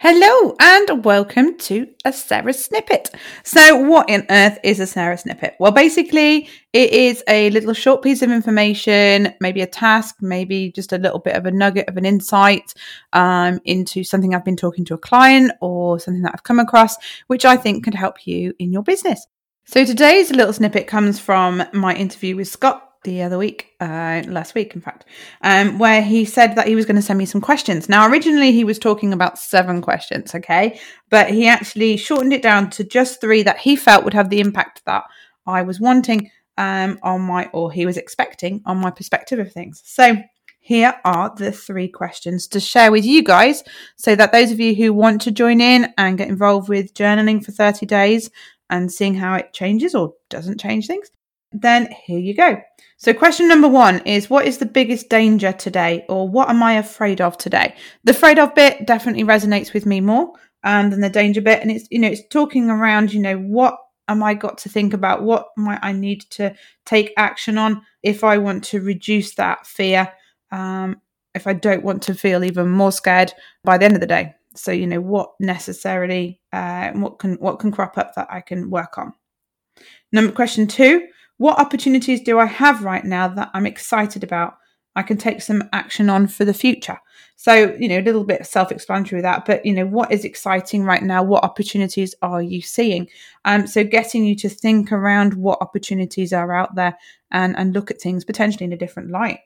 Hello and welcome to a Sarah snippet. So, what on earth is a Sarah snippet? Well, basically, it is a little short piece of information, maybe a task, maybe just a little bit of a nugget of an insight um, into something I've been talking to a client or something that I've come across, which I think could help you in your business. So, today's little snippet comes from my interview with Scott the other week, uh, last week, in fact, um, where he said that he was going to send me some questions. Now, originally he was talking about seven questions, okay, but he actually shortened it down to just three that he felt would have the impact that I was wanting um, on my, or he was expecting on my perspective of things. So, here are the three questions to share with you guys so that those of you who want to join in and get involved with journaling for 30 days and seeing how it changes or doesn't change things, then here you go. So, question number one is What is the biggest danger today, or what am I afraid of today? The afraid of bit definitely resonates with me more um, than the danger bit. And it's, you know, it's talking around, you know, what am I got to think about? What might I need to take action on if I want to reduce that fear? Um, if I don't want to feel even more scared by the end of the day. So, you know, what necessarily, uh, what can, what can crop up that I can work on? Number question two what opportunities do I have right now that I'm excited about? I can take some action on for the future. So, you know, a little bit self explanatory with that, but, you know, what is exciting right now? What opportunities are you seeing? Um, so, getting you to think around what opportunities are out there and, and look at things potentially in a different light.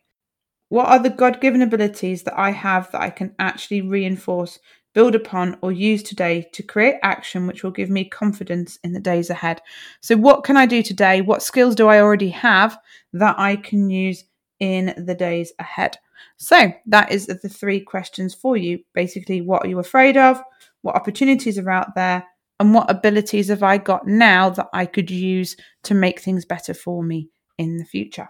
What are the God given abilities that I have that I can actually reinforce build upon, or use today to create action which will give me confidence in the days ahead. So, what can I do today? What skills do I already have that I can use in the days ahead? So, that is the three questions for you. Basically, what are you afraid of? What opportunities are out there? And what abilities have I got now that I could use to make things better for me in the future?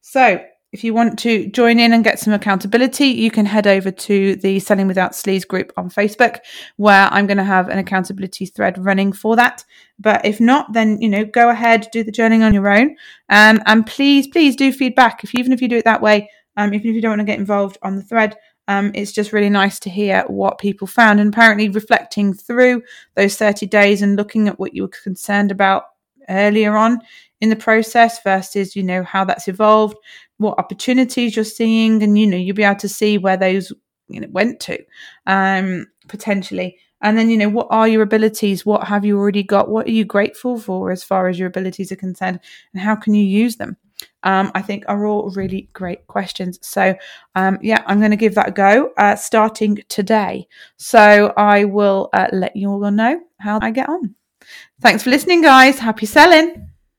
So, if you want to join in and get some accountability, you can head over to the Selling Without Sleaze group on Facebook, where I'm going to have an accountability thread running for that. But if not, then you know, go ahead, do the journaling on your own, um, and please, please do feedback. If even if you do it that way, um, even if you don't want to get involved on the thread, um, it's just really nice to hear what people found. And apparently, reflecting through those 30 days and looking at what you were concerned about earlier on in the process versus you know how that's evolved what opportunities you're seeing and you know you'll be able to see where those you know went to um potentially and then you know what are your abilities what have you already got what are you grateful for as far as your abilities are concerned and how can you use them um, I think are all really great questions. So, um, yeah, I'm going to give that a go uh, starting today. So, I will uh, let you all know how I get on. Thanks for listening, guys. Happy selling.